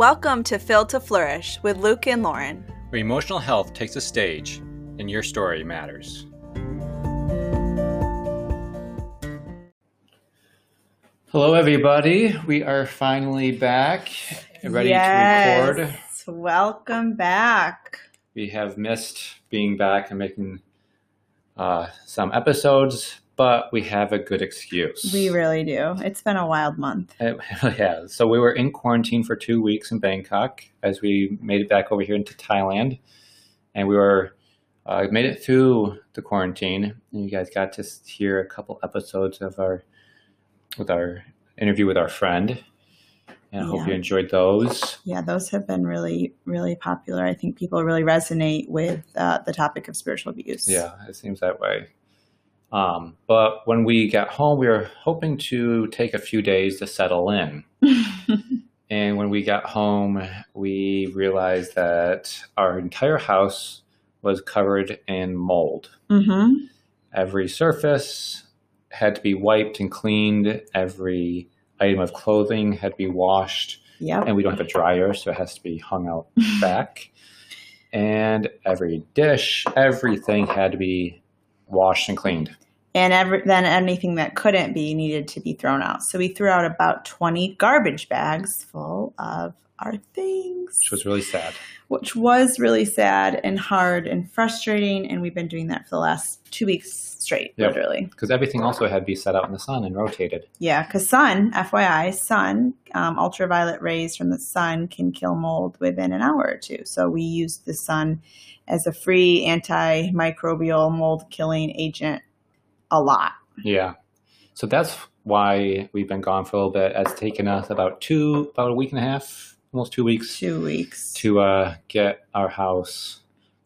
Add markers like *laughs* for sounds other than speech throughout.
Welcome to Phil to Flourish with Luke and Lauren. where emotional health takes a stage and your story matters. Hello, everybody. We are finally back, and ready to record. Yes, Welcome back. We have missed being back and making uh, some episodes, but we have a good excuse. We really do. It's been a wild month. It *laughs* really has. So we were in quarantine for two weeks in Bangkok as we made it back over here into Thailand, and we were uh, made it through the quarantine. And you guys got to hear a couple episodes of our with our interview with our friend. And I hope you enjoyed those. Yeah, those have been really, really popular. I think people really resonate with uh, the topic of spiritual abuse. Yeah, it seems that way. Um, but when we got home, we were hoping to take a few days to settle in. *laughs* And when we got home, we realized that our entire house was covered in mold. mm-hmm. Every surface had to be wiped and cleaned. Every item of clothing had to be washed. Yep. And we don't have a dryer, so it has to be hung out *laughs* back. And every dish, everything had to be washed and cleaned. and every, then anything that couldn't be needed to be thrown out. So we threw out about 20 garbage bags full of our things, which was really sad. which was really sad and hard and frustrating. And we've been doing that for the last two weeks straight, Yep. literally. Because everything also had to be set out in the sun and rotated. Yeah, because sun, FYI, sun, um, ultraviolet rays from the sun can kill mold within an hour or two. So we used the sun as a free antimicrobial mold killing agent a lot. Yeah. So that's why we've been gone for a little bit. It's taken us about two, about a week and a half, almost two weeks Two weeks. to uh, get our house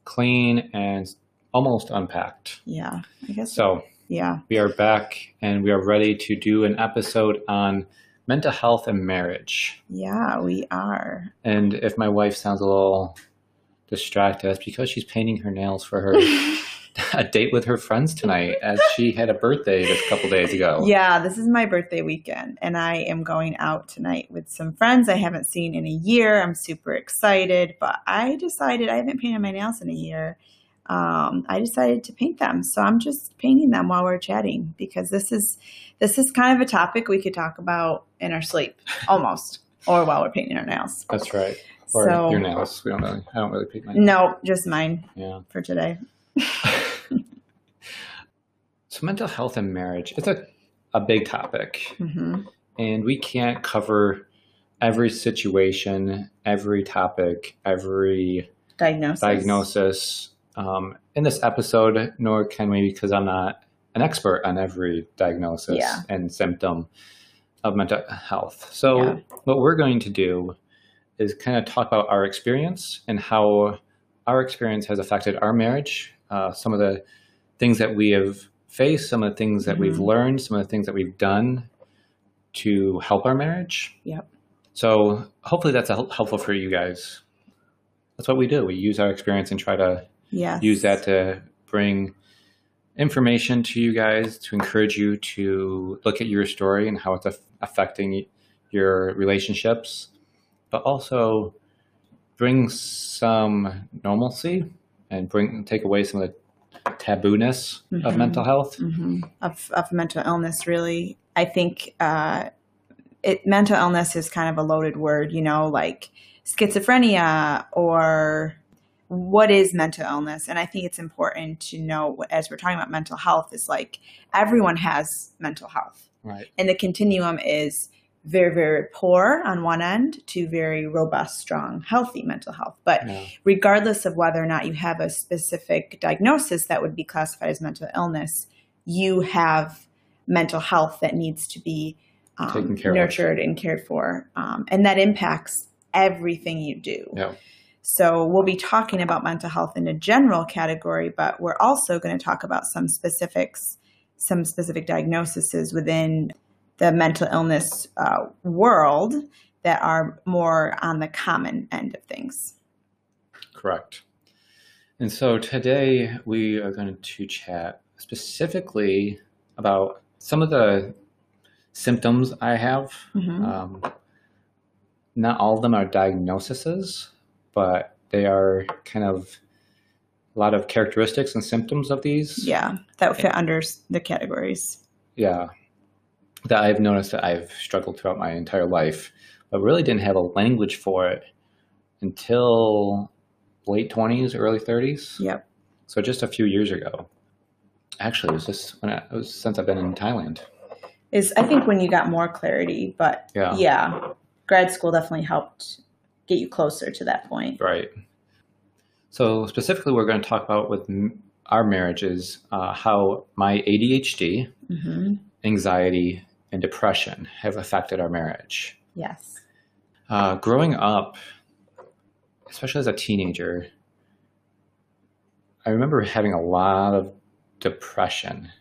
clean and almost unpacked. Yeah, I guess. So yeah. we are back and we are ready to do an episode on mental health and marriage. Yeah, we are. And if my wife sounds a little distracted, that's because she's painting her nails for her *laughs* *laughs* a date with her friends tonight, as she had a birthday just a couple days ago. Yeah, this is my birthday weekend, and I am going out tonight with some friends I haven't seen in a year. I'm super excited, but I decided I haven't painted my nails in a year. Um, I decided to paint them, so I'm just painting them while we're chatting because this is this is kind of a topic we could talk about in our sleep, *laughs* almost, or while we're painting our nails. That's right. Or So- your nails. We don't really. I don't really paint my. No, just mine Yeah. for today. *laughs* So mental health and marriage. It's a a big topic, hmm and we can't cover every situation, every topic, every Diagnosis. diagnosis um, in this episode. Nor can we, because I'm not an expert on every diagnosis Yeah. and symptom of mental health. So Yeah. what we're going to do is kind of talk about our experience and how our experience has affected our marriage, uh, some of the things that we have faced, some of the things that we've Mhm. learned, some of the things that we've done to help our marriage. Yep. So hopefully that's helpful for you guys. That's what we do. We use our experience and try to Yes. use that to bring information to you guys to encourage you to look at your story and how it's aff- affecting your relationships, but also bring some normalcy and bring take away some of the tabooness of Mhm. mental health. hmm of, of mental illness really i think uh, it mental illness is kind of a loaded word you know like schizophrenia or what is mental illness and i think it's important to know as we're talking about mental health is like everyone has mental health Right. and the continuum is very very poor on one end to very robust strong healthy mental health but Yeah. regardless of whether or not you have a specific diagnosis that would be classified as mental illness, you have mental health that needs to be um, care of. nurtured and cared for. Um, and that impacts everything you do. Yeah. So we'll be talking about mental health in a general category, but we're also going to talk about some specifics, some specific diagnoses within the mental illness uh, world that are more on the common end of things. Correct. And so today we are going to chat specifically about some of the symptoms I have Mhm. um, not all of them are diagnoses, but they are kind of a lot of characteristics and symptoms of these. Yeah, that would fit under the categories. Yeah. That I've noticed that I've struggled throughout my entire life, but really didn't have a language for it until late 20s, early 30s. Yep. So just a few years ago. Actually, it was just when I, it was since I've been in Thailand. Is I think when you got more clarity, but Yeah. yeah, grad school definitely helped get you closer to that point. Right. So specifically, we're going to talk about with our marriages uh, how my ADHD, hmm anxiety, and depression have affected our marriage. Yes. Uh, growing up, especially as a teenager, I remember having a lot of depression,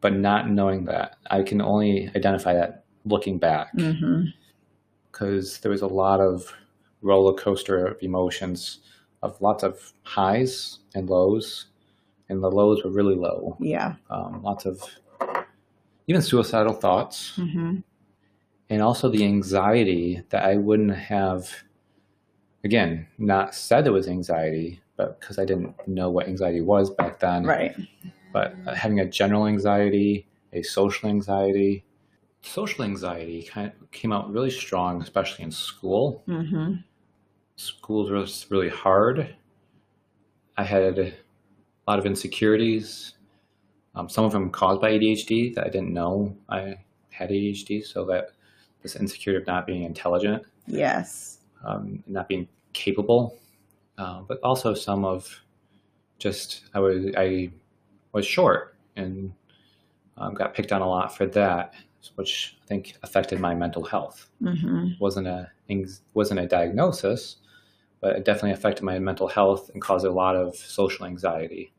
but not knowing that. I can only identify that looking back because there was a lot of roller coaster of emotions, of lots of highs and lows, and the lows were really low. Yeah. Um, lots of even suicidal thoughts hmm and also the anxiety that I wouldn't have, again, not said it was anxiety, but because I didn't know what anxiety was back then. Right. But uh, having a general anxiety, a social anxiety, social anxiety kind of came out really strong, especially in school. hmm School was really hard. I had a lot of insecurities. Um, some of them caused by ADHD that I didn't know I had ADHD, so that this insecurity of not being intelligent, Yes. um, not being capable, uh, but also some of just I was I was short and um, got picked on a lot for that, which I think affected my mental health. hmm wasn't a wasn't a diagnosis, but it definitely affected my mental health and caused a lot of social anxiety.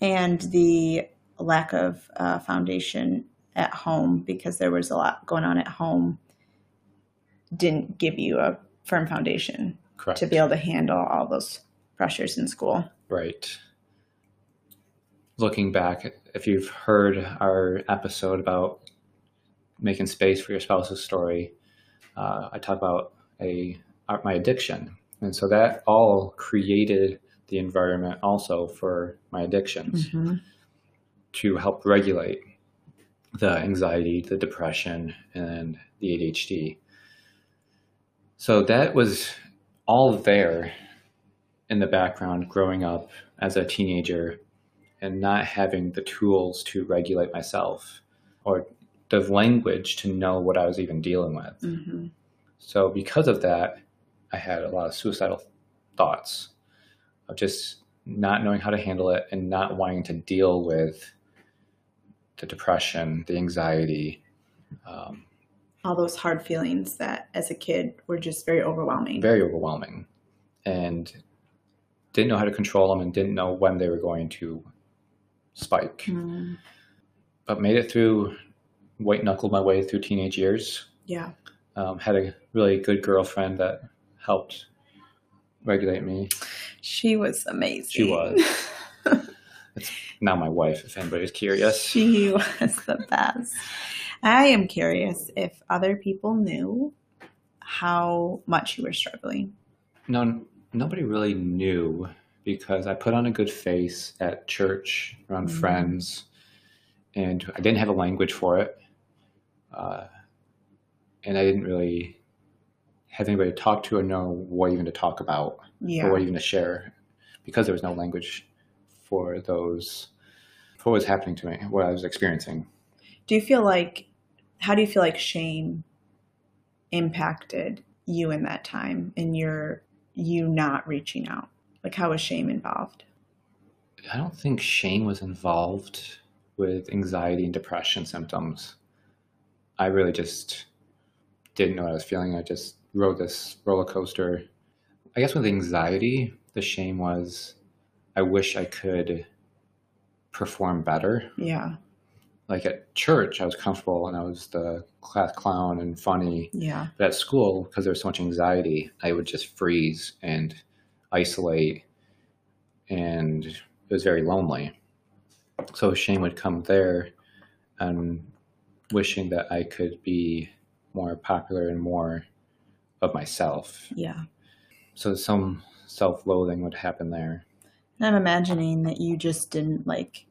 And the lack of uh, foundation at home because there was a lot going on at home didn't give you a firm foundation Correct. to be able to handle all those pressures in school. Right. Looking back, if you've heard our episode about making space for your spouse's story, uh, I talk about a uh, my addiction, and so that all created the environment also for my addictions hmm to help regulate the anxiety, the depression, and the ADHD. So that was all there in the background growing up as a teenager and not having the tools to regulate myself or the language to know what I was even dealing with. hmm So because of that, I had a lot of suicidal thoughts of just not knowing how to handle it and not wanting to deal with the depression, the anxiety, um, All those hard feelings that as a kid were just very overwhelming. very overwhelming, and didn't know how to control them and didn't know when they were going to spike. Mm, But made it through, white knuckled my way through teenage years. yeah. Um, had a really good girlfriend that helped regulate me. She was amazing. She was. *laughs* It's now my wife, if anybody's curious. She was the best. I am curious if other people knew how much you were struggling. No, nobody really knew because I put on a good face at church around Mhm. friends, and I didn't have a language for it, uh, and I didn't really have anybody to talk to or know what even to talk about Yeah. what even to share because there was no language for those for what was happening to me, what I was experiencing. Do you feel like, how do you feel like shame impacted you in that time and your, you not reaching out? Like, how was shame involved? I don't think shame was involved with anxiety and depression symptoms. I really just didn't know what I was feeling. I just rode this roller coaster. I guess with anxiety, the shame was I wish I could perform better. Yeah. Like at church, I was comfortable and I was the class clown and funny. Yeah. But at school, because there was so much anxiety, I would just freeze and isolate, and it was very lonely. So shame would come there, and wishing that I could be more popular and more of myself. Yeah. So some self-loathing would happen there. I'm imagining that you just didn't like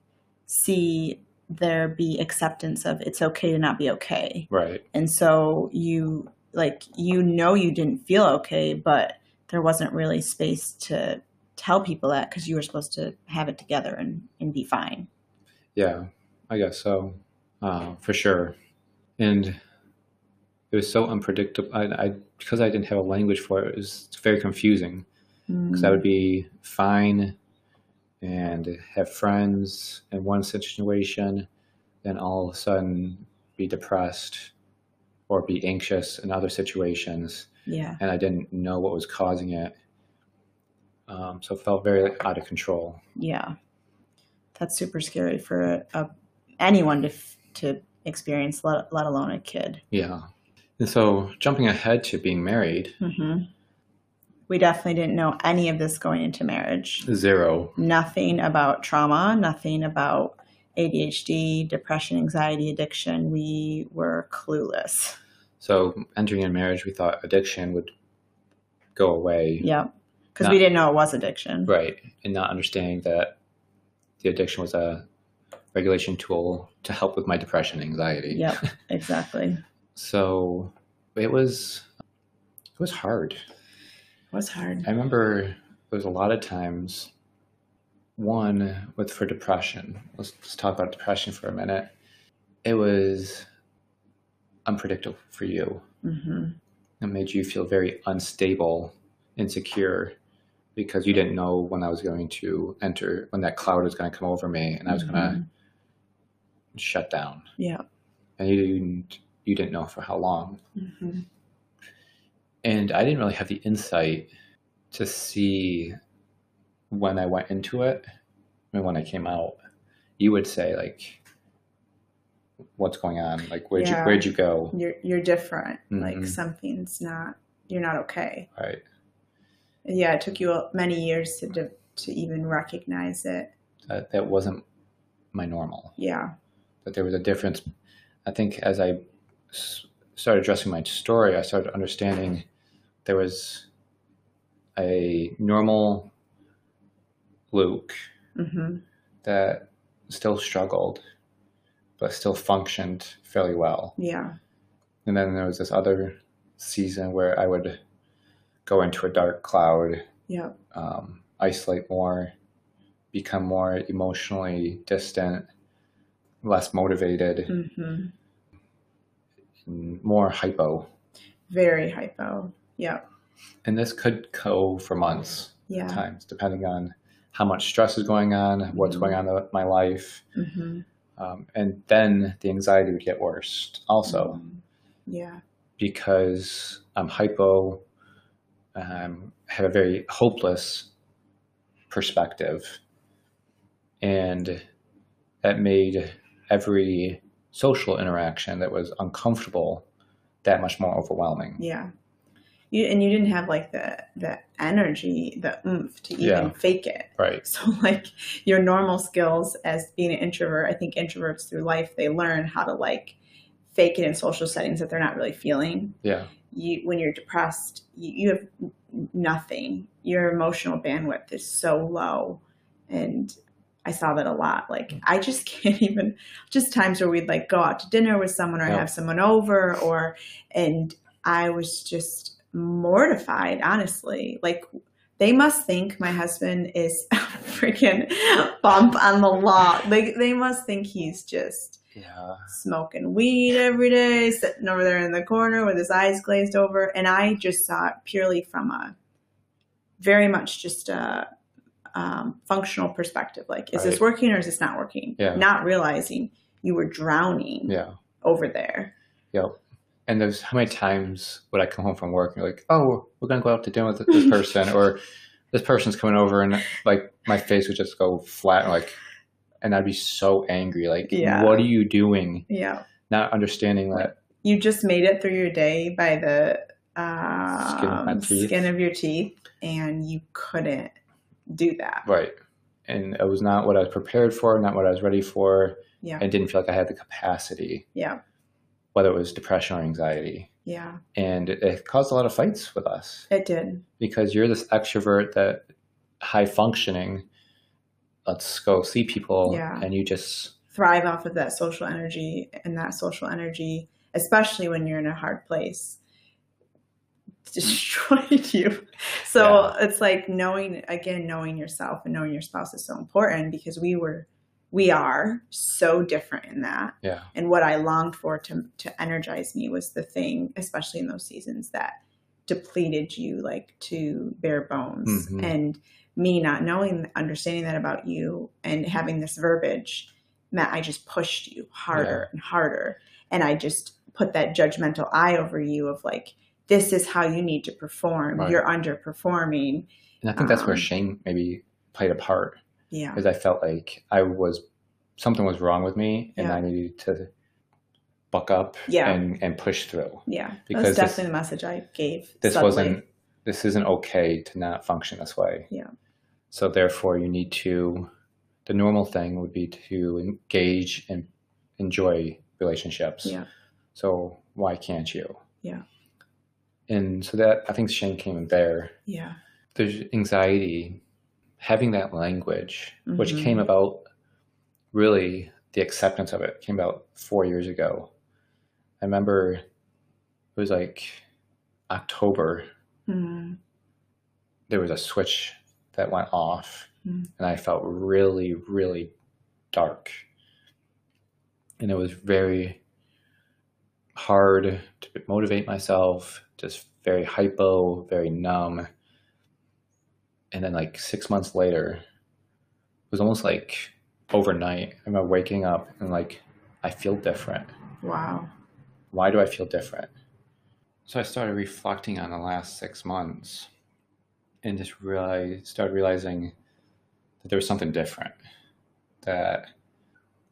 see there be acceptance of it's okay to not be okay. Right. And so you like you know you didn't feel okay, but there wasn't really space to tell people that because you were supposed to have it together and, and be fine. Yeah, I guess so. Uh, for sure. And it was so unpredictable. I, I because I didn't have a language for it, it was very confusing. Because I would be fine and have friends in one situation, then all of a sudden be depressed or be anxious in other situations, Yeah. and I didn't know what was causing it. Um, so it felt very out of control. Yeah. That's super scary for a, a, anyone to f- to experience, let, let alone a kid. Yeah. And so jumping ahead to being married, hmm We definitely didn't know any of this going into marriage. zero. Nothing about trauma, nothing about ADHD, depression, anxiety, addiction. We were clueless. So entering in marriage, we thought addiction would go away. Yep. Because we didn't know it was addiction. Right. And not understanding that the addiction was a regulation tool to help with my depression anxiety. Yep, *laughs* exactly. So it was it was hard. It was hard. I remember there was a lot of times one with for depression. Let's, let's talk about depression for a minute. It was unpredictable for you. hmm It made you feel very unstable, insecure, because you didn't know when I was going to enter, when that cloud was going to come over me, and I was going to shut down. Yeah. And you didn't, you didn't know for how long. hmm And I didn't really have the insight to see when I went into it and when I came out. You would say like, "What's going on? Like, where'd Yeah. you where'd you go?" You're you're different. Like Mhm. something's not. You're not okay. Right. Yeah, it took you many years to de- to even recognize it. That that wasn't my normal. Yeah. That there was a difference. I think as I started addressing my story, I started understanding there was a normal Luke hmm that still struggled, but still functioned fairly well. Yeah. And then there was this other season where I would go into a dark cloud, Yep. um, isolate more, become more emotionally distant, less motivated, hmm and more hypo. Very hypo. Yep. And this could go for months Yeah. times, depending on how much stress is going on, what's Mhm. going on in my life. hmm Um, and then the anxiety would get worse also. Mm-hmm. Yeah. because I'm hypo, um, have a very hopeless perspective, and that made every social interaction that was uncomfortable that much more overwhelming. Yeah. You and you didn't have like the the energy, the oomph to even Yeah. fake it. Right. *laughs* So like your normal skills as being an introvert, I think introverts through life they learn how to like fake it in social settings that they're not really feeling. Yeah. You when you're depressed, you, you have nothing. Your emotional bandwidth is so low, and I saw that a lot. Like mm. I just *laughs* can't even. Just times where we'd like go out to dinner with someone or Yeah. have someone over, or and I was just mortified. Honestly, like they must think my husband is *laughs* a freaking bump on the law. Like they must think he's just Yeah. smoking weed every day, sitting over there in the corner with his eyes glazed over. And I just saw it purely from a very much just a um, functional perspective. Like, is this working or is this not working? Yeah. Not realizing you were drowning Yeah. over there. Yep. And there's how many times would I come home from work and you're like, oh, we're, we're going to go out to dinner with this *laughs* person, or this person's coming over, and like my face would just go flat, and like, and I'd be so angry. Like, Yeah. what are you doing? Yeah. Not understanding that. You just made it through your day by the um, Skin of skin of your teeth, and you couldn't do that. Right. And it was not what I was prepared for, not what I was ready for. Yeah. I didn't feel like I had the capacity, Yeah. whether it was depression or anxiety. Yeah. And it, it caused a lot of fights with us It did. because you're this extrovert that high functioning. Let's go see people. Yeah. And you just, Thrive off of that social energy and that social energy, especially when you're in a hard place, *laughs* destroyed you. So it's like knowing again, knowing yourself and knowing your spouse is so important because we were we are so different in that. yeah. and what I longed for to to energize me was the thing, especially in those seasons that depleted you like to bare bones. Mhm. And me not knowing, understanding that about you, and having this verbiage meant I just pushed you harder and harder, and I just put that judgmental eye over you of like, this is how you need to perform. Right. You're underperforming. And I think that's where Um, shame maybe played a part Yeah. because I felt like I was, something was wrong with me and Yeah. I needed to buck up Yeah. and, and push through. Yeah. Because That's this- definitely the message I gave. this wasn't this isn't okay to not function this way Yeah. so therefore you need to the normal thing would be to engage and enjoy relationships Yeah. so why can't you Yeah. And so that i think shame came in there Yeah. there's anxiety having that language which Mhm. came about really the acceptance of it came about four years ago i remember it was like october Mm. there was a switch that went off Mm. and I felt really, really dark. And it was very hard to motivate myself, just very hypo, very numb. And then, like six months later, it was almost like overnight. I remember waking up and, like, I feel different. Wow. Why do I feel different? So I started reflecting on the last six months and just realize, started realizing that there was something different. That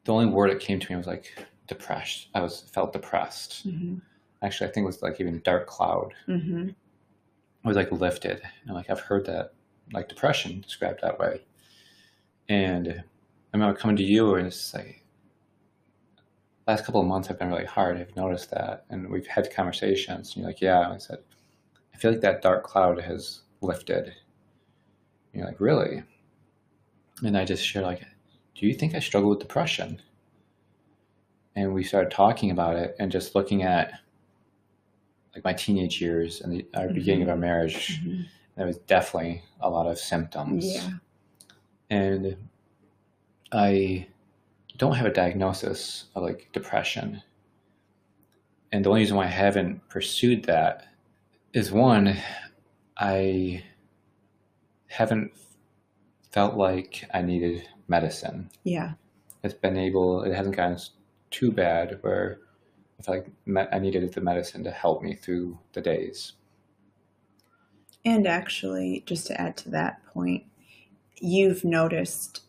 the only word that came to me was like depressed. I was felt depressed. hmm Actually, I think it was like even dark cloud. hmm It was like lifted. And like I've heard that like depression described that way. And I remember coming to you and it's like last couple of months have been really hard. I've noticed that. And we've had conversations. And you're like, yeah. And I said, I feel like that dark cloud has lifted. And you're like, really? And I just shared like, do you think I struggle with depression? And we started talking about it and just looking at like my teenage years and the our beginning of our marriage. hmm There was definitely a lot of symptoms. Yeah. And I don't have a diagnosis of like depression. And the only reason why I haven't pursued that is one, I haven't felt like I needed medicine. Yeah. It's been able, it hasn't gotten too bad where I felt like I needed the medicine to help me through the days. And actually, just to add to that point, you've noticed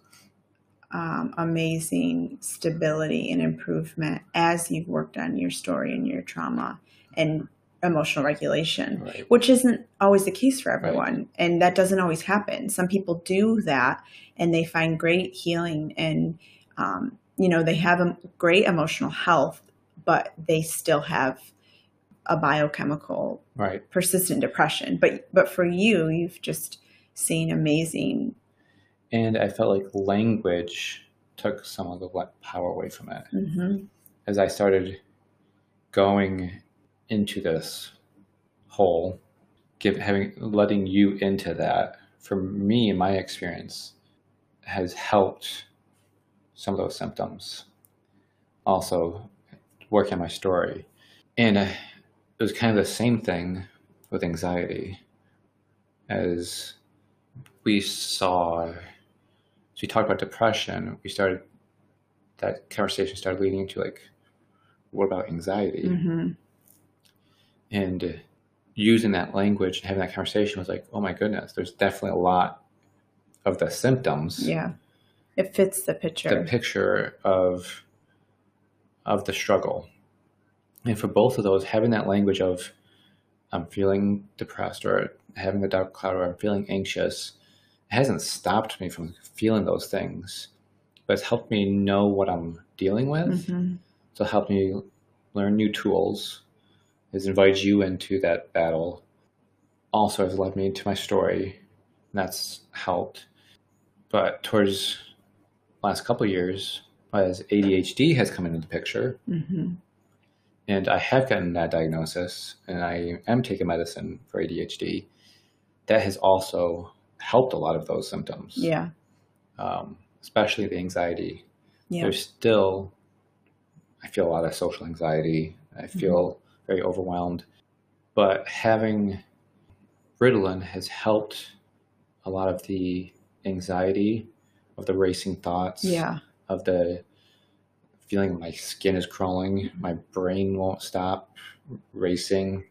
um, amazing stability and improvement as you've worked on your story and your trauma and emotional regulation, Right. which isn't always the case for everyone. And that doesn't always happen. Some people do that and they find great healing and, um, you know, they have a great emotional health, but they still have a biochemical Right. persistent depression but but for you you've just seen amazing And I felt like language took some of the power away from it. hmm As I started going into this hole, give, having letting you into that, for me, my experience has helped some of those symptoms. Also, working on my story. And uh, it was kind of the same thing with anxiety as we saw so we talked about depression we started that conversation started leading into like what about anxiety hmm and using that language and having that conversation was like oh my goodness there's definitely a lot of the symptoms yeah it fits the picture the picture. of of the struggle. And for both of those having that language of i'm feeling depressed or having a dark cloud or i'm feeling anxious hasn't stopped me from feeling those things but it's helped me know what i'm dealing with. Hmm so it helped me learn new tools. Has invited you into that battle. Also has led me into my story. And that's helped. But towards last couple years, as ADHD has come into the picture, Mm-hmm. and I have gotten that diagnosis, and I am taking medicine for ADHD, that has also helped a lot of those symptoms, Yeah. um, especially the anxiety. Yeah. There's still, I feel a lot of social anxiety. I feel very overwhelmed, but having Ritalin has helped a lot of the anxiety of the racing thoughts Yeah. of the feeling my skin is crawling, my brain won't stop racing,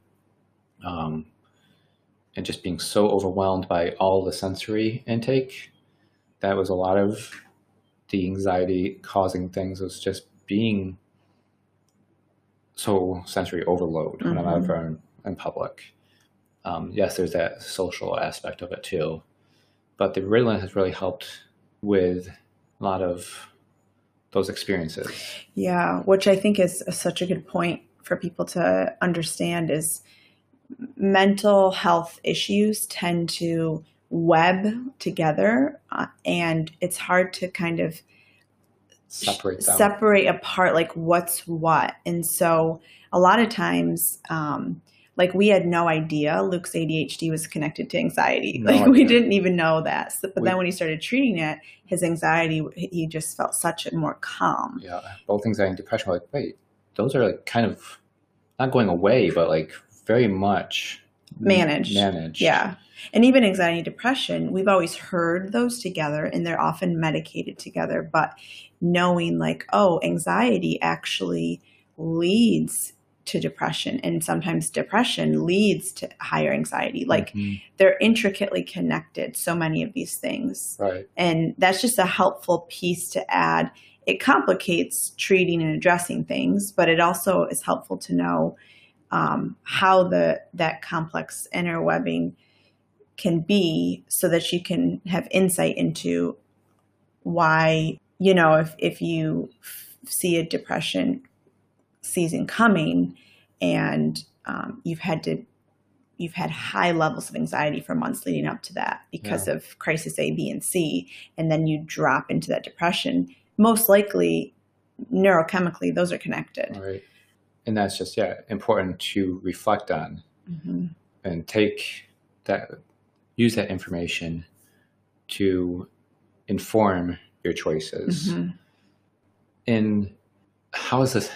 um, and just being so overwhelmed by all the sensory intake. That was a lot of the anxiety causing things was just being so sensory overload when I'm out in, in public. Um, yes, there's that social aspect of it too, but the Ritalin has really helped with a lot of those experiences. Yeah, which I think is such a good point for people to understand is mental health issues tend to web together uh, and it's hard to kind of Separate them. separate apart like what's what and so a lot of times um like we had no idea luke's adhd was connected to anxiety No like we didn't even know that so, but We- then when he started treating it his anxiety he just felt such a more calm yeah, both anxiety and depression were like, wait, those are like kind of not going away, but like very much Managed. Managed. Yeah. And even anxiety and depression, we've always heard those together and they're often medicated together. But knowing, like, oh, anxiety actually leads to depression, and sometimes depression leads to higher anxiety. Like, Mhm. they're intricately connected, so many of these things. right. And that's just a helpful piece to add. It complicates treating and addressing things, but it also is helpful to know um, how the that complex interwebbing can be, so that you can have insight into why you know if if you f- see a depression season coming and um, you've had to you've had high levels of anxiety for months leading up to that because of crisis A, B, and C, and then you drop into that depression. Most likely, neurochemically, those are connected. Right. And that's just yeah important to reflect on hmm and take that use that information to inform your choices. hmm And how is this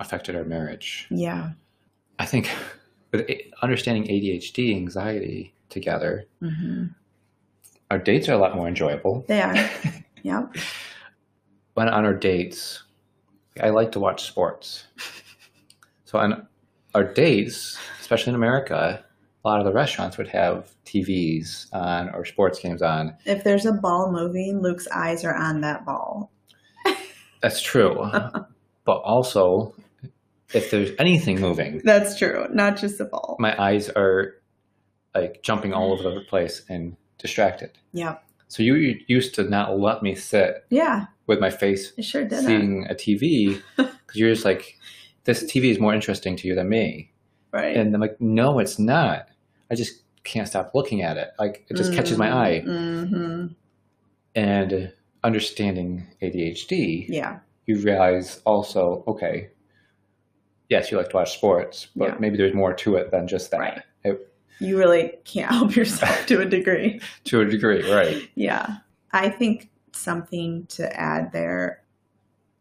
affected our marriage? Yeah. I think *laughs* with understanding ADHD, anxiety together, hmm our dates are a lot more enjoyable. They are. *laughs* Yep. When on our dates, I like to watch sports. So on our dates, especially in America, a lot of the restaurants would have TVs on or sports games on. If there's a ball moving, Luke's eyes are on that ball. That's true. *laughs* but also, if there's anything moving, That's true. Not just the ball. my eyes are like jumping all over the place and distracted. Yep. So you used to not let me sit Yeah. with my face It sure did. seeing a TV because *laughs* you're just like, this TV is more interesting to you than me. Right. And I'm like, no, it's not. I just can't stop looking at it. Like it just catches my eye. hmm And understanding ADHD, Yeah. you realize also, okay, yes, you like to watch sports, but Yeah. maybe there's more to it than just that. Right. It- You really can't *laughs* help yourself to a degree. *laughs* to a degree, right? Yeah. I think something to add there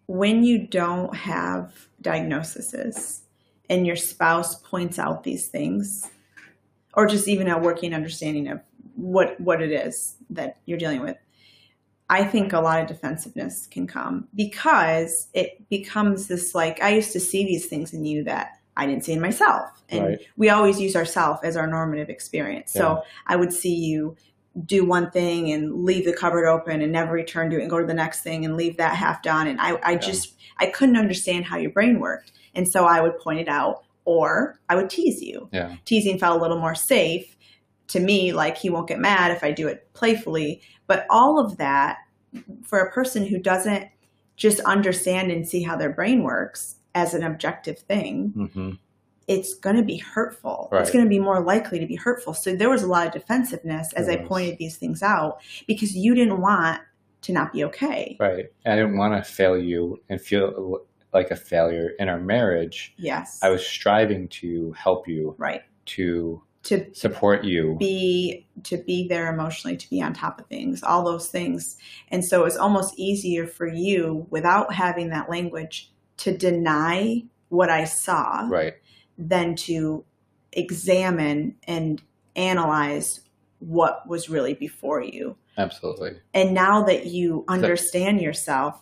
when you don't have diagnoses and your spouse points out these things, or just even a working understanding of what, what it is that you're dealing with, I think a lot of defensiveness can come because it becomes this like, I used to see these things in you that I didn't see in myself. And Right. we always use ourself as our normative experience. So I would see you do one thing and leave the cupboard open and never return to it and go to the next thing and leave that half done. And I, I just, I couldn't understand how your brain worked. And so I would point it out or I would tease you. Yeah. Teasing felt a little more safe to me, like he won't get mad if I do it playfully. But all of that for a person who doesn't just understand and see how their brain works as an objective thing, hmm it's going to be hurtful. It's going to be more likely to be hurtful. So there was a lot of defensiveness as I pointed these things out because you didn't want to not be okay. Right. I didn't want to fail you and feel like a failure in our marriage. Yes. I was striving to help you, right. to To support you. be to be there emotionally, to be on top of things, all those things. And so it's almost easier for you without having that language to deny what I saw Right. than to examine and analyze what was really before you. Absolutely. And now that you understand yourself.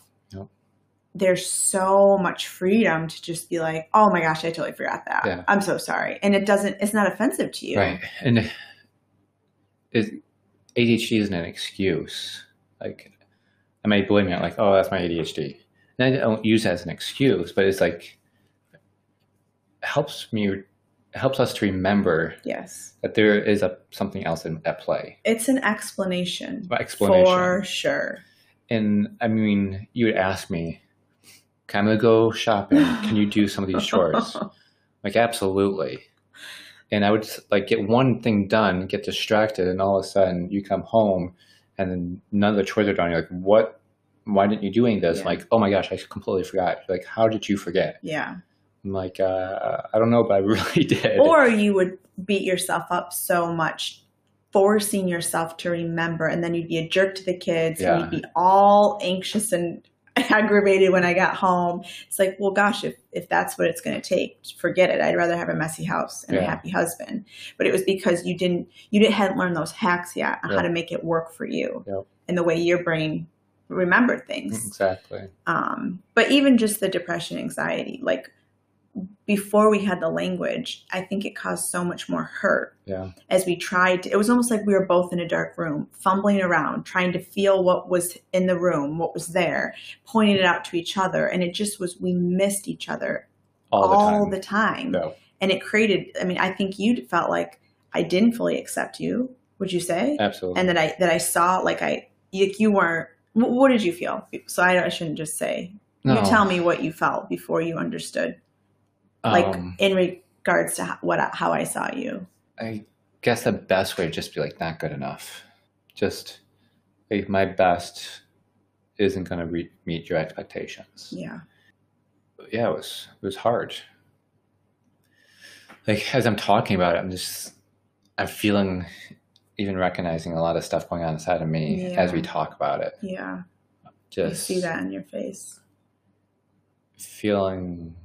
There's so much freedom to just be like, oh my gosh, I totally forgot that. Yeah. I'm so sorry. And it doesn't, it's not offensive to you. Right. And it, ADHD isn't an excuse. Like, I may blame it, like, oh, that's my ADHD. And I don't use it as an excuse, but it's like, it helps me, helps us to remember Yes. that there is a something else in, at play. It's an explanation. Explanation. For sure. And I mean, you would ask me, "Can gonna go shopping. Can you do some of these chores? *laughs* like, absolutely. And I would like get one thing done, get distracted, and all of a sudden you come home, and then none of the chores are done. You're like, "What? Why didn't you do any of this?" Yeah. Like, "Oh my gosh, I completely forgot." Like, how did you forget? Yeah. I'm like, uh, I don't know, but I *laughs* really did. Or you would beat yourself up so much, forcing yourself to remember, and then you'd be a jerk to the kids, Yeah. and you'd be all anxious and *laughs* aggravated when I got home. It's like, well, gosh, if if that's what it's going to take, forget it. I'd rather have a messy house and a happy husband. But it was because you didn't you didn't hadn't learned those hacks yet on how to make it work for you Yep. and the way your brain remembered things. exactly. um, but even just the depression anxiety like before we had the language i think it caused so much more hurt Yeah. as we tried to, it was almost like we were both in a dark room fumbling around trying to feel what was in the room what was there pointing it out to each other and it just was we missed each other All the all time. the time No. and it created i mean i think you felt like i didn't fully accept you would you say Absolutely. and that i that i saw like i you, you weren't wh- what did you feel so I, I shouldn't just say no. you tell me what you felt before you understood, like Um, in regards to how, what how I saw you. I guess the best way would just be like not good enough. Just like my best isn't going to re- meet your expectations. Yeah, Yeah, it was it was hard. Like as I'm talking about it, I'm just I'm feeling even recognizing a lot of stuff going on inside of me Yeah. as we talk about it. yeah. Just see that in your face. feeling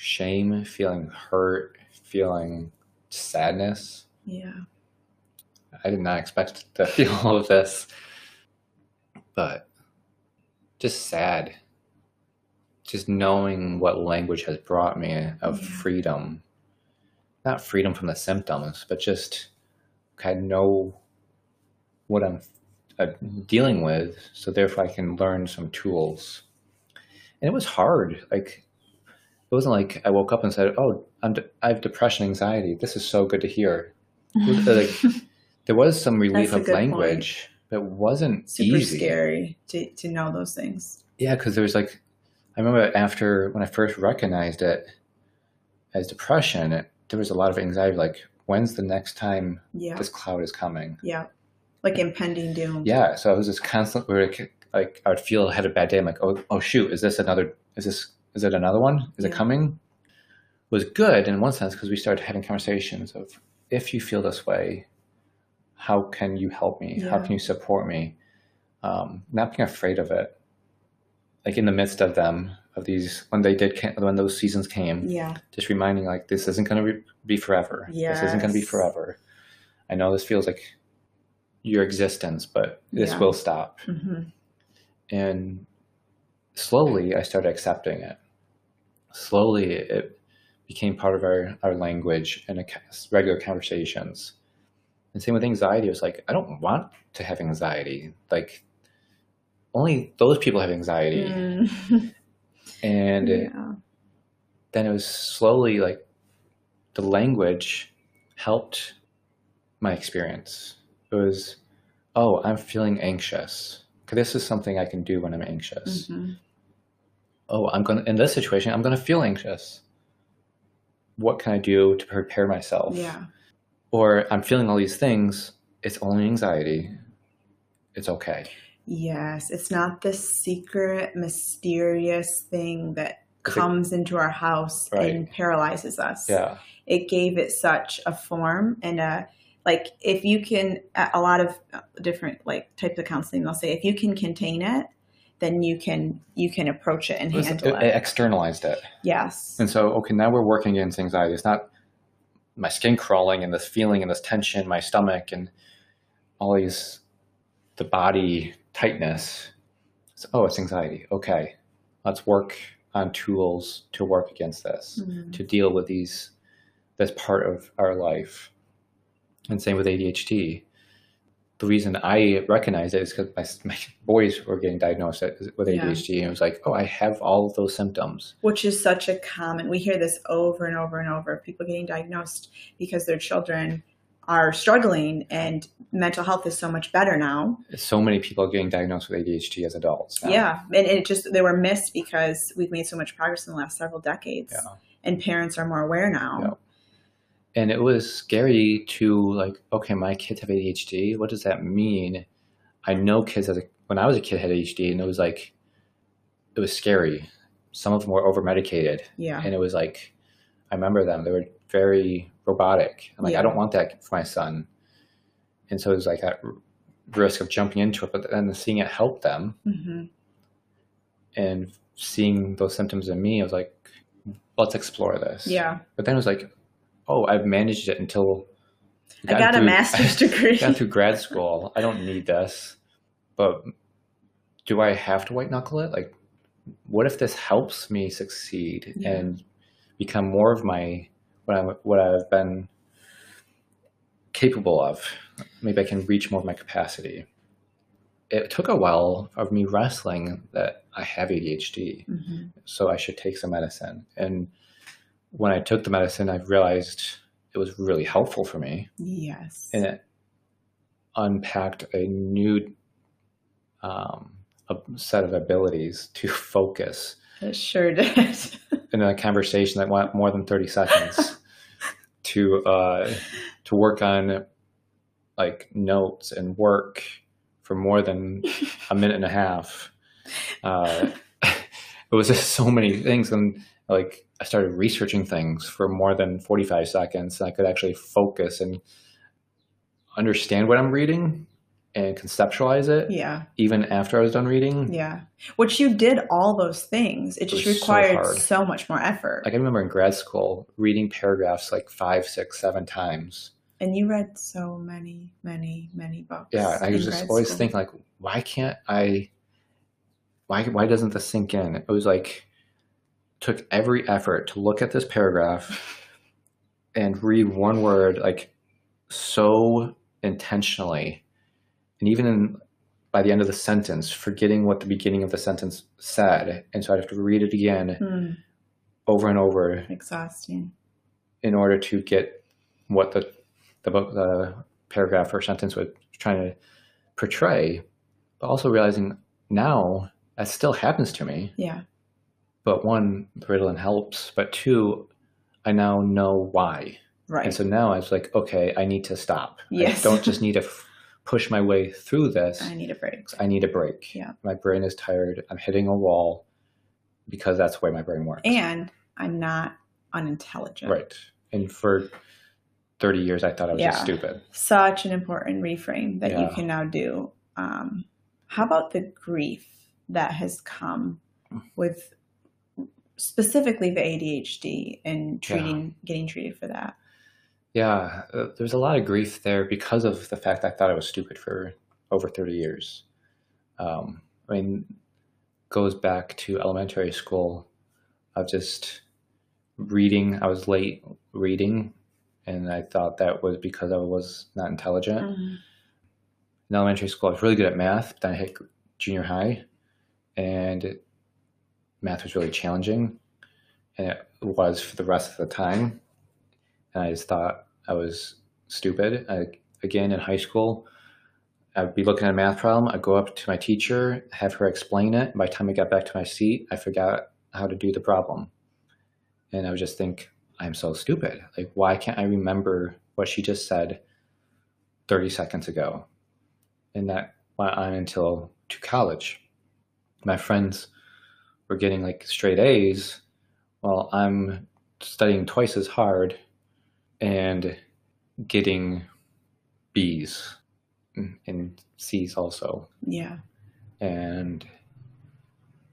shame, feeling hurt, feeling sadness. Yeah, I did not expect *laughs* to feel all of this, but just sad. Just knowing what language has brought me of Yeah. freedom. Not freedom from the symptoms, but just I know what I'm uh, dealing with, so therefore I can learn some tools. And it was hard. Like, it wasn't like I woke up and said, "Oh, I'm de- I have depression, anxiety. This is so good to hear." *laughs* Uh, like, there was some relief of language, but it wasn't super easy. scary to to know those things. Yeah, because there was like, I remember after when I first recognized it as depression, it, there was a lot of anxiety. Like, when's the next time Yeah, this cloud is coming? yeah, like impending doom. Yeah, so I was just constantly like, like I would feel I had a bad day. I'm like, oh, oh shoot, is this another? Is this? Is it another one? Is it coming? Was good in one sense because we started having conversations of if you feel this way, how can you help me? How can you support me? Um, not being afraid of it. Like in the midst of them, of these when they did when those seasons came, yeah, just reminding like this isn't going to be forever. This isn't going to be forever. I know this feels like your existence, but this Yeah. will stop. hmm And slowly, I started accepting it. Slowly, it became part of our, our language and regular conversations. And same with anxiety. It was like, I don't want to have anxiety. Like, only those people have anxiety. Mm. *laughs* And it- yeah, then it was slowly like the language helped my experience. It was, oh, I'm feeling anxious. This is something I can do when I'm anxious. Mhm. Oh, I'm gonna in this situation, I'm gonna feel anxious. what can I do to prepare myself? Yeah. Or I'm feeling all these things. It's only anxiety. It's okay. Yes, it's not the secret, mysterious thing that comes into our house Right. and paralyzes us. Yeah. It gave it such a form and a like if you can a lot of uh, different like types of counseling they'll say if you can contain it then you can you can approach it and It, was- handle it- it. externalized it. Yes. And so, okay, now we're working against anxiety. It's not my skin crawling and this feeling and this tension my stomach and all these, the body tightness. It's, oh, it's anxiety. Okay, let's work on tools to work against this, Mhm. to deal with these, this part of our life. And same with ADHD. The reason I recognize it is because my, *laughs* my boys were getting diagnosed with Yeah. ADHD, and it was like, oh, I have all of those symptoms. Which is such a common we hear this over and over and over. People getting diagnosed because their children are struggling and mental health is so much better now. so many people are getting diagnosed with ADHD as adults. now. Yeah, and it just they were missed because we've made so much progress in the last several decades, Yeah. and parents are more aware now. Yeah. And it was scary to like, okay, my kids have ADHD. What does that mean? I know kids as a, when I was a kid had ADHD, and it was like, it was scary. Some of them were over medicated, Yeah, and it was like, I remember them. They were very robotic. I'm like, Yeah. I don't want that for my son. And so it was like that r- risk of jumping into it, but then seeing it help them hmm and seeing those symptoms in me, I was like, let's explore this. yeah. But then it was like, oh, I've managed it until I got a through- master's *laughs* degree. got through grad school. I don't need this. But do I have to white knuckle it? Like, what if this helps me succeed Yeah. and become more of my what I what I've been capable of? Maybe I can reach more of my capacity. It took a while of me wrestling that I have ADHD hmm so I should take some medicine. And when I took the medicine, I realized it was really helpful for me, Yes. and it unpacked a new um, a set of abilities to focus It sure did. *laughs* in a conversation that went more than thirty seconds. *laughs* to uh, to work on like notes and work for more than a minute and a half. Uh, *laughs* it was just so many things, and like I started researching things for more than forty five seconds, and I could actually focus and understand what I'm reading and conceptualize it yeah, even after I was done reading. yeah. Which you did all those things. It just was so required so, much more effort. Like I remember in grad school reading paragraphs like five, six, seven times. and you read so many, many, many books. Yeah, I was just always school. thinking like, why can't I? Why why doesn't this sink in? It was like took every effort to look at this paragraph and read one word like so intentionally, and even in, by the end of the sentence, forgetting what the beginning of the sentence said, and so I'd have to read it again Hmm, over and over exhausting. in order to get what the the book the paragraph or sentence was trying to portray, but also realizing now that still happens to me. Yeah, But one, Ritalin helps, but two, I now know why. right. And so now I was like, okay, I need to stop. Yes. I don't just *laughs* need to f- push my way through this. I need a break. I need a break. Yeah. My brain is tired. I'm hitting a wall because that's the way my brain works. And I'm not unintelligent. right. And for 30 years, I thought I was just stupid. Such an important reframe that you can now do. Um, how about the grief that has come with specifically the ADHD and treating, getting treated for that? Yeah, uh, there's a lot of grief there because of the fact I thought I was stupid for over 30 years. Um, I mean, goes back to elementary school of just reading. I was late reading, and I thought that was because I was not intelligent. Mm-hmm. In elementary school, I was really good at math. Then I hit junior high, and math was really challenging, and it was for the rest of the time. And I just thought I was stupid. I, again, in high school, I'd be looking at a math problem. I'd go up to my teacher, have her explain it. By the time I got back to my seat, I forgot how to do the problem. And I would just think, I'm so stupid. Like, why can't I remember what she just said 30 seconds ago? And that went on until to college. My friends were getting like straight A's while I'm studying twice as hard and getting B's and C's also. Yeah. And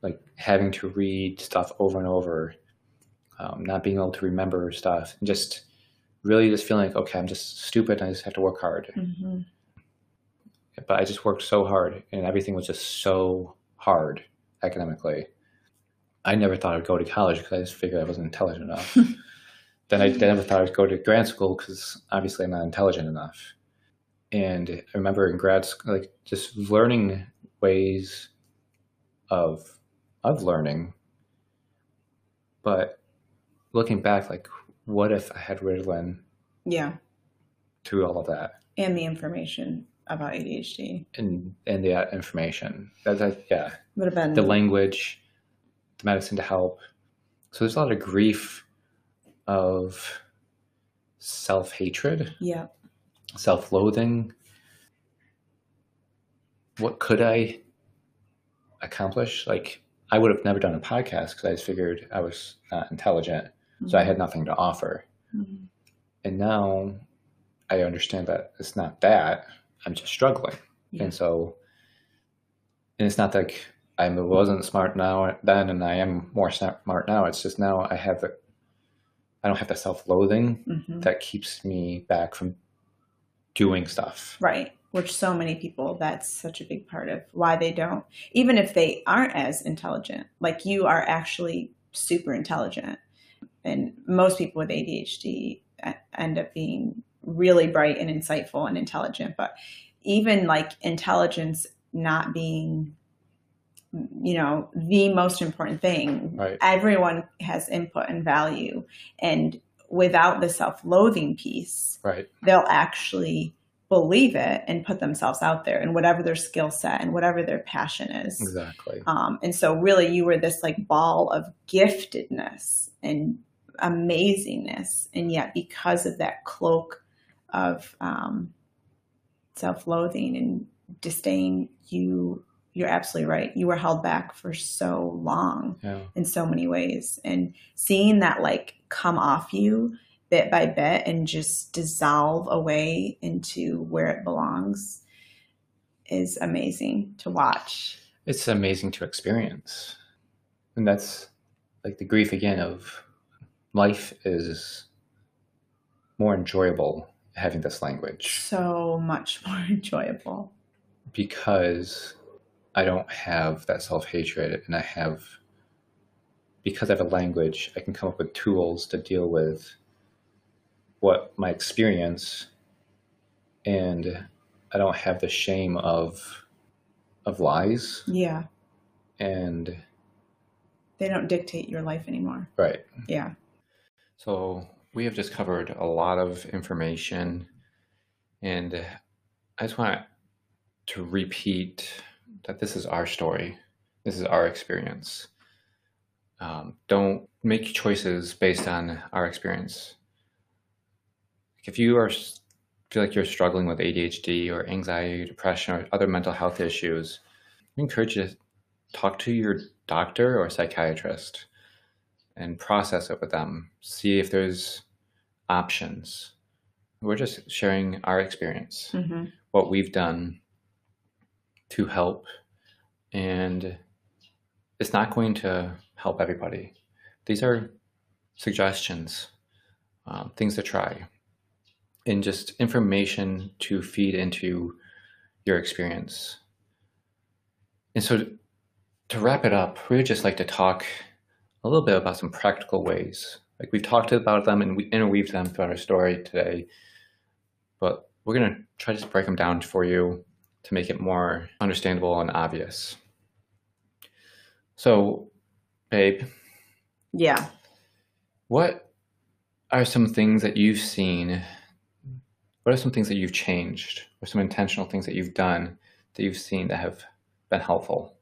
like having to read stuff over and over, um, not being able to remember stuff, and just really just feeling like, okay, I'm just stupid and I just have to work hard. Mm-hmm. But I just worked so hard and everything was just so hard academically. I never thought I'd go to college because I just figured I wasn't intelligent enough. *laughs* then I never thought I'd go to grad school because obviously I'm not intelligent enough. And I remember in grad school, like just learning ways of of learning. But looking back, like, what if I had Ritalin Yeah. through all of that And the information about ADHD and and the uh, information? That, that yeah, would have been the language, the medicine to help. So there's a lot of grief of self hatred, Yeah. self loathing. What could I accomplish? Like, I would have never done a podcast because I just figured I was not intelligent. So I had nothing to offer. Mhm. And now I understand that it's not that. I'm just struggling. Yeah. And so, and it's not like I wasn't smart now then and I am more smart now. It's just now I have the, I don't have the self loathing Mhm. that keeps me back from doing stuff. Right. Which so many people, that's such a big part of why they don't, even if they aren't as intelligent, like you are actually super intelligent. And most people with ADHD end up being really bright and insightful and intelligent. But even like intelligence not being, you know, the most important thing, Right. everyone has input and value. And without the self loathing piece, Right. they'll actually believe it and put themselves out there and whatever their skill set and whatever their passion is. Exactly. Um, and so really you were this like ball of giftedness and amazingness. And yet because of that cloak of um, self-loathing and disdain, you you're absolutely right. You were held back for so long Yeah. in so many ways. And seeing that like come off you bit by bit and just dissolve away into where it belongs is amazing to watch. It's amazing to experience. And that's like the grief again of life is more enjoyable having this language So much more *laughs* enjoyable. because I don't have that self hatred and I have, because I have a language, I can come up with tools to deal with what my experience and I don't have the shame of of lies Yeah. and They don't dictate your life anymore. right Yeah. So we have just covered a lot of information, and I just want to repeat that this is our story. This is our experience. Um, don't make choices based on our experience. If you are feel like you're struggling with ADHD or anxiety, depression, or other mental health issues, I encourage you to talk to your doctor or psychiatrist and process it with them. See if there's options. We're just sharing our experience, hmm what we've done to help, and it's not going to help everybody. These are suggestions, um, things to try, and just information to feed into your experience. And so, to wrap it up, we would just like to talk a little bit about some practical ways. Like we've talked about them and we interweave them throughout our story today, but we're going to try to break them down for you to make it more understandable and obvious. So, babe, Yeah. what are some things that you've seen? What are some things that you've changed, or some intentional things that you've done that you've seen that have been helpful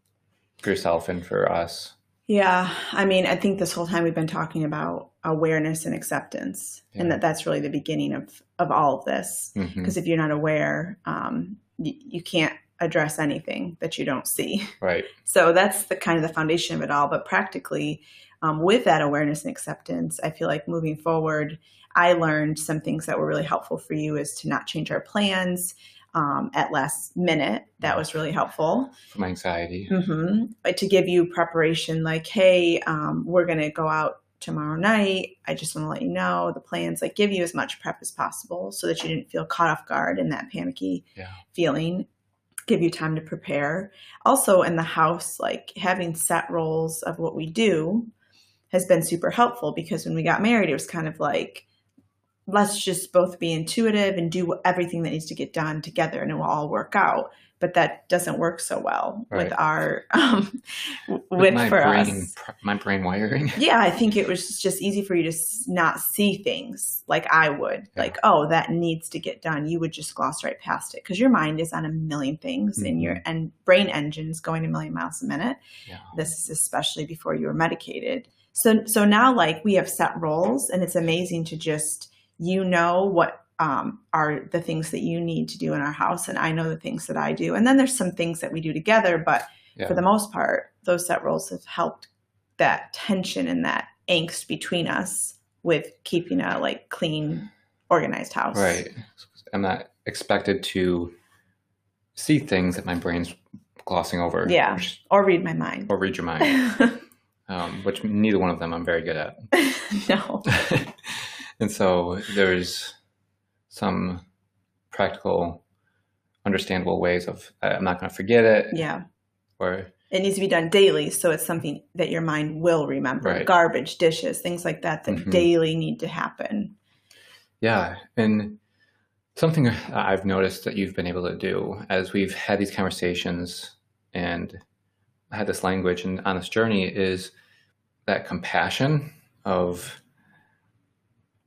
for yourself and for us? Yeah, I mean, I think this whole time we've been talking about awareness and acceptance, Yeah. and that that's really the beginning of of all of this. Because if you're not aware, um, you, you can't address anything that you don't see. *laughs* Right. So that's the kind of the foundation of it all. But practically, um, with that awareness and acceptance, I feel like moving forward, I learned some things that were really helpful for you is to not change our plans um, at last minute. That was really helpful. From anxiety. hmm To give you preparation, like, hey, um, we're going to go out tomorrow night. I just want to let you know the plans, like, give you as much prep as possible so that you didn't feel caught off guard in that panicky Yeah. feeling. Give you time to prepare. Also, in the house, like having set roles of what we do has been super helpful because when we got married, it was kind of like, let's just both be intuitive and do everything that needs to get done together and it will all work out. But that doesn't work so well Right. with our, um, With with my for brain, us. my brain wiring. *laughs* Yeah, I think it was just easy for you to not see things like I would. Yeah. Like, oh, that needs to get done. You would just gloss right past it because your mind is on a million things and your and brain engines going a million miles a minute. Yeah. This is especially before you were medicated. So so now like we have set roles and it's amazing to just you know what um, are the things that you need to do in our house and I know the things that I do. And then there's some things that we do together, but Yeah. for the most part, those set roles have helped that tension and that angst between us with keeping a like clean, organized house. Right. I'm not expected to see things that my brain's glossing over. Yeah. which- Or read my mind. or read your mind, *laughs* um, which neither one of them I'm very good at. *laughs* no. *laughs* and so there's some practical, understandable ways of uh, I'm not going to forget it, Yeah. or It needs to be done daily, so it's something that your mind will remember. Right. Garbage, dishes, things like that that Mhm. daily need to happen. yeah, and something I've noticed that you've been able to do as we've had these conversations and had this language and on this journey is that compassion of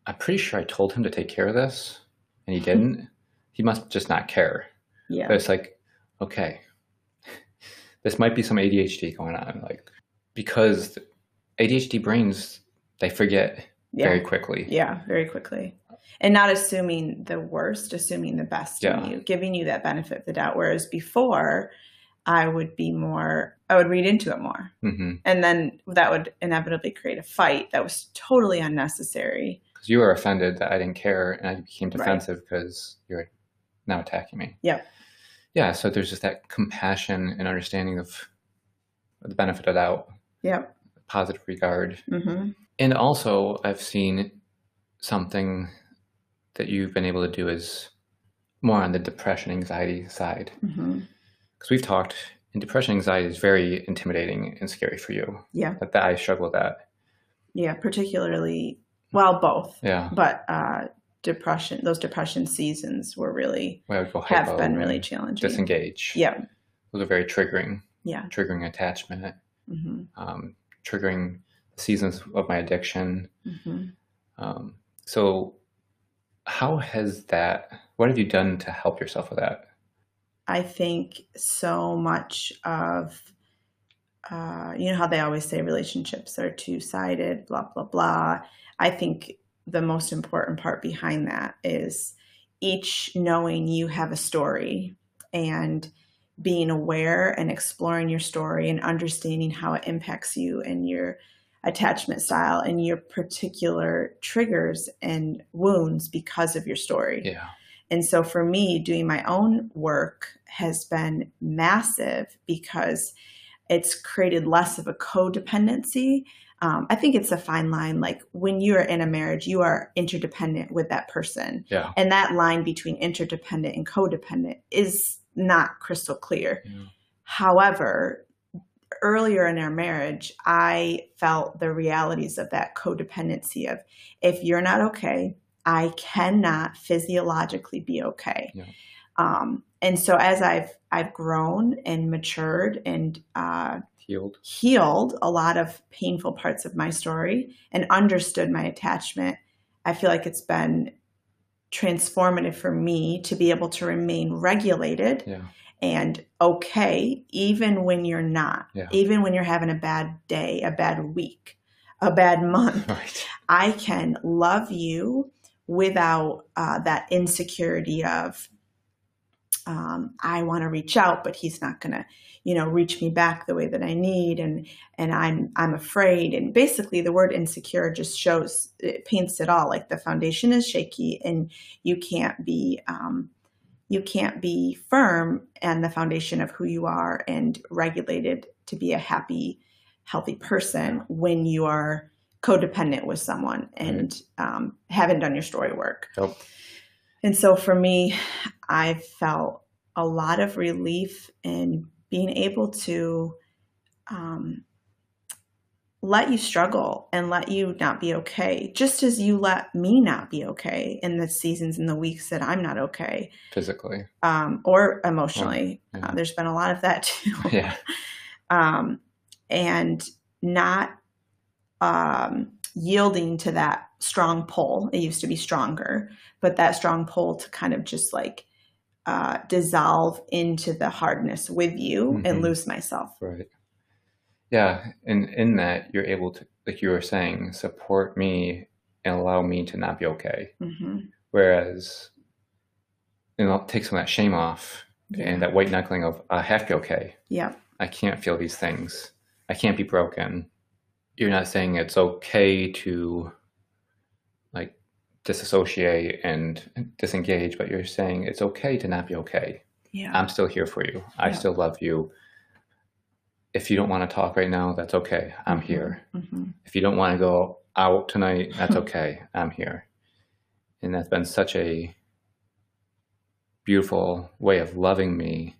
I'm pretty sure I told him to take care of this and he didn't. he must just not care. Yeah. But it's like, okay, *laughs* this might be some ADHD going on, like because ADHD brains they forget Yeah. very quickly. Yeah, very quickly. And not assuming the worst, assuming the best Yeah. in you, giving you that benefit of the doubt. Whereas before, I would be more, I would read into it more. hmm And then that would inevitably create a fight that was totally unnecessary. Because you were offended that I didn't care, and I became defensive because you're now attacking me. Yeah. Yeah. So there's just that compassion and understanding of the benefit of doubt, Yeah. positive regard, hmm and also I've seen something that you've been able to do is more on the depression anxiety side because we've talked and depression anxiety is very intimidating and scary for you Yeah. that, that i struggle with that Yeah. Particularly, well, both, yeah but uh, depression, those depression seasons were really, where i would go have been really challenging. disengage Yeah. those are very triggering Yeah. triggering attachment hmm um, triggering seasons of my addiction hmm um, so how has that what have you done to help yourself with that I think so much of, uh, you know how they always say relationships are two sided, blah, blah, blah. I think the most important part behind that is each knowing you have a story and being aware and exploring your story and understanding how it impacts you and your attachment style and your particular triggers and wounds because of your story. yeah And so for me, doing my own work has been massive because it's created less of a codependency. Um, I think it's a fine line. Like when you are in a marriage, you are interdependent with that person. yeah And that line between interdependent and codependent is not crystal clear. Yeah. However, earlier in our marriage, I felt the realities of that codependency of if you're not okay, I cannot physiologically be okay. Yeah. Um, and so as I've I've grown and matured and uh, healed healed a lot of painful parts of my story and understood my attachment, I feel like it's been transformative for me to be able to remain regulated yeah and okay, even when you're not, Yeah. even when you're having a bad day, a bad week, a bad month. *laughs* Right. I can love you without uh, that insecurity of um, I want to reach out, but he's not going to, you know, reach me back the way that I need, and and I'm I'm afraid. And basically, the word insecure just shows it paints it all. Like the foundation is shaky, and you can't be um, you can't be firm and the foundation of who you are and regulated to be a happy, healthy person when you are codependent with someone and um, haven't done your story work. Yep. And so for me, I felt a lot of relief in being able to um, let you struggle and let you not be okay, just as you let me not be okay in the seasons and the weeks that I'm not okay, Physically. um, or emotionally. Yeah. Uh, there's been a lot of that too *laughs* Yeah. *laughs* um, and not um, yielding to that strong pull. It used to be stronger, but that strong pull to kind of just like uh, dissolve into the hardness with you and Mhm. lose myself. Right. Yeah. And in that, you're able to, like you were saying, support me and allow me to not be okay. hmm Whereas, you know, take some of that shame off and that white knuckling of, I have to be okay. Yeah. I can't feel these things. I can't be broken. You're not saying it's okay to like disassociate and disengage, but you're saying it's okay to not be okay. Yeah. I'm still here for you. I Yeah. still love you. If you don't want to talk right now, that's okay. I'm Mhm. here. hmm If you don't want to go out tonight, that's *laughs* okay. I'm here. And that's been such a beautiful way of loving me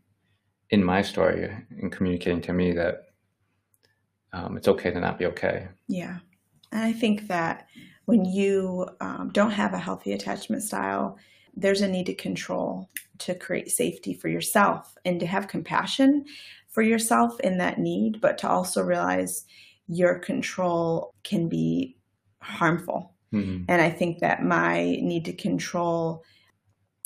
in my story and communicating to me that um, it's okay to not be okay. Yeah. And I think that when you um, don't have a healthy attachment style, there's a need to control to create safety for yourself and to have compassion for yourself in that need, but to also realize your control can be harmful. Mhm. And I think that my need to control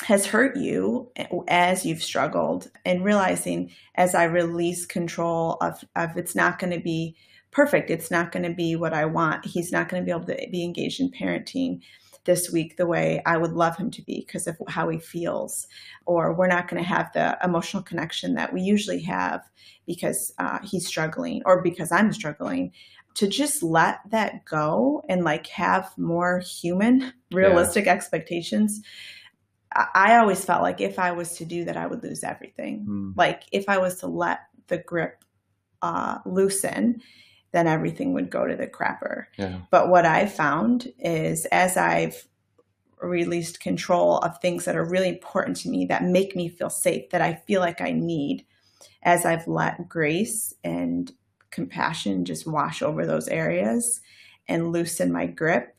has hurt you as you've struggled and realizing as I release control of, of it's not going to be perfect. It's not going to be what I want. He's not going to be able to be engaged in parenting this week the way I would love him to be because of how he feels. Or we're not going to have the emotional connection that we usually have because uh, he's struggling or because I'm struggling to just let that go and like have more human realistic expectations I, I always felt like if i was to do that i would lose everything Mm. like if i was to let the grip uh, loosen then everything would go to the crapper Yeah. but what i found is as i've released control of things that are really important to me that make me feel safe that i feel like i need as i've let grace and compassion just wash over those areas and loosen my grip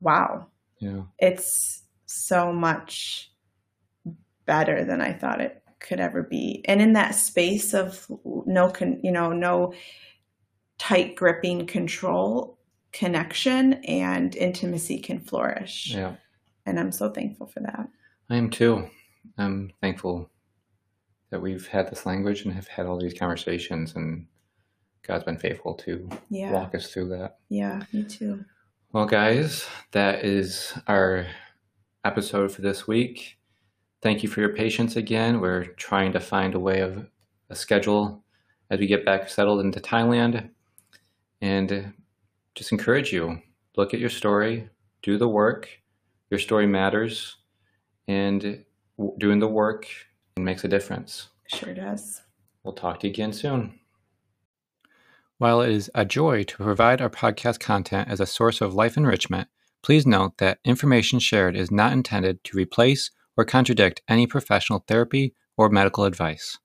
wow Yeah. it's so much better than I thought it could ever be. And in that space of no, con, you know, no tight gripping control, connection and intimacy can flourish. Yeah. And I'm so thankful for that. I am too. I'm thankful that we've had this language and have had all these conversations, and God's been faithful to Yeah. walk us through that. Yeah, me too. Well, guys, that is our episode for this week. Thank you for your patience again. We're trying to find a way of a schedule as we get back settled into Thailand. And just encourage you look at your story, do the work. Your story matters, and doing the work makes a difference. Sure does. We'll talk to you again soon. While it is a joy to provide our podcast content as a source of life enrichment, please note that information shared is not intended to replace or contradict any professional therapy or medical advice.